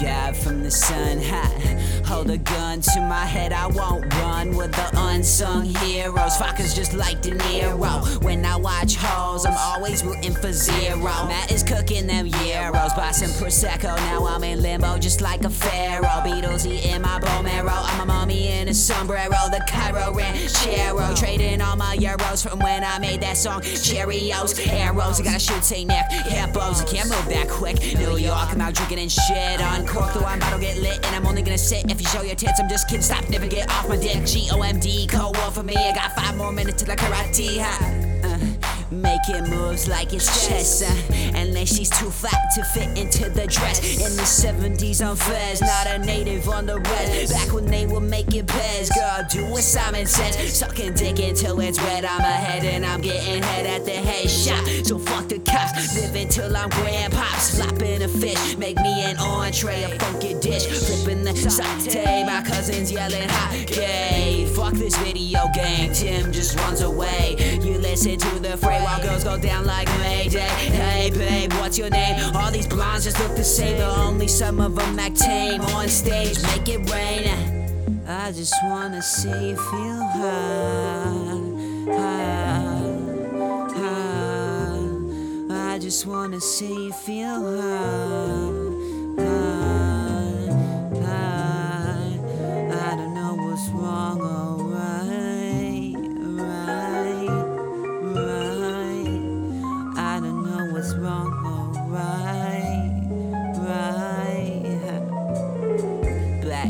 God from the sun. Ha. Hold a gun to my head, I won't run with the unsung heroes. Fuckers just like De Niro. When I watch hoes, I'm always rooting for zero. Matt is cooking them euros. Buy some Prosecco, now I'm in limbo just like a pharaoh. Beatles eating my bone marrow. I'm a mummy in a sombrero. The Cairo Ranchero. Trading all my euros from when I made that song. Cheerios, arrows. I gotta shoot St. Nick. Hippos, I can't move that quick. New York, I'm out drinking and shit. Uncorked, though I'm about get lit. And I'm only gonna sit if you show your tits. I'm just kidding. Stop, never get off my dick. G O M D, war for me. I got five more minutes till I karate. Ha. Making moves like it's chess. Uh, and then she's too fat to fit into the dress. In the 70s on Fez, not a native on the res. Back when they were making pairs, girl, do what Simon says. Sucking dick until it's red. I'm ahead and I'm getting head at the head shot. So fuck the cops, live until I'm grandpops. Flopping a fish, make me an entree, a funky dish. Flipping the saute, my cousins yelling hot gay. Fuck this video game, Tim just runs away. You listen to the fray while girls go down like Mayday. Hey babe, what's your name? All these blondes just look the same, but only some of them act tame. On stage, make it rain. I just wanna see you feel high, high, high. I just wanna see you feel high,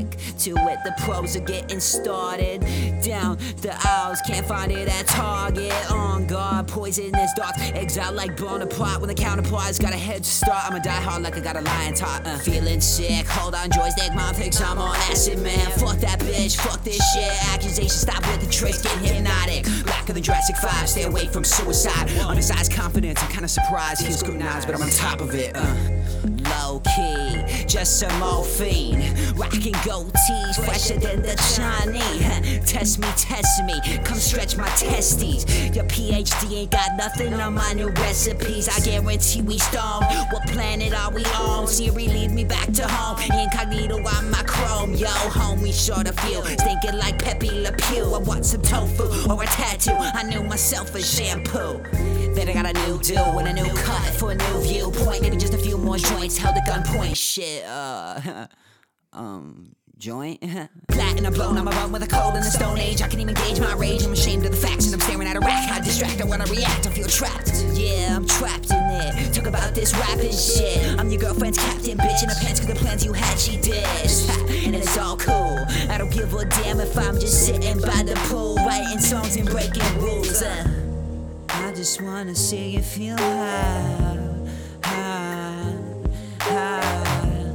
To it, the pros are getting started. Down the aisles, can't find it at Target. On guard, poisonous darts. Exile like Bonaparte when the counterpart's got a head start. I'ma die hard like I got a lion taught. Uh, feeling sick, hold on, joystick, mom thinks I'm on acid, man. Fuck that bitch, fuck this shit. Accusation, stop with the tricks, get hypnotic. Lack of the Jurassic 5, stay away from suicide. Undersized confidence, I'm kinda surprised. He's scrutinized, but I'm on top of it. Uh, low key, just some morphine. Rocking goatees, fresher than the Chinese. Test me, test me, come stretch my testes. Your PhD ain't got nothing on my new recipes. I guarantee we stoned. What planet are we on? Siri, lead me back to home. Incognito on my chrome. Yo, homie, short of fuel. Thinking like Pepe Le Pew. I want some tofu or a tattoo. I knew myself as shampoo. Then I got a new deal and a new cut for a new viewpoint. Maybe just a few more joints held at gunpoint. Shit, uh, um, joint. Platinum blown, I'm a bum with a cold in the stone age. I can even gauge my rage. I'm ashamed of the facts and I'm staring at a rack. I distract, I wanna react, I feel trapped. Yeah, I'm trapped in it. Talk about this rapping shit. I'm your girlfriend's captain, bitch. In a pants, cause the plans you had, she did. And it's all cool. I don't give a damn if I'm just sitting by the pool, writing songs and breaking rules. Uh. I just wanna see you feel high, high, high.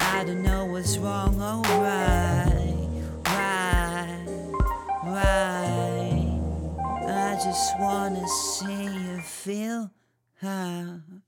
I don't know what's wrong, alright, right, right. I just wanna see you feel high.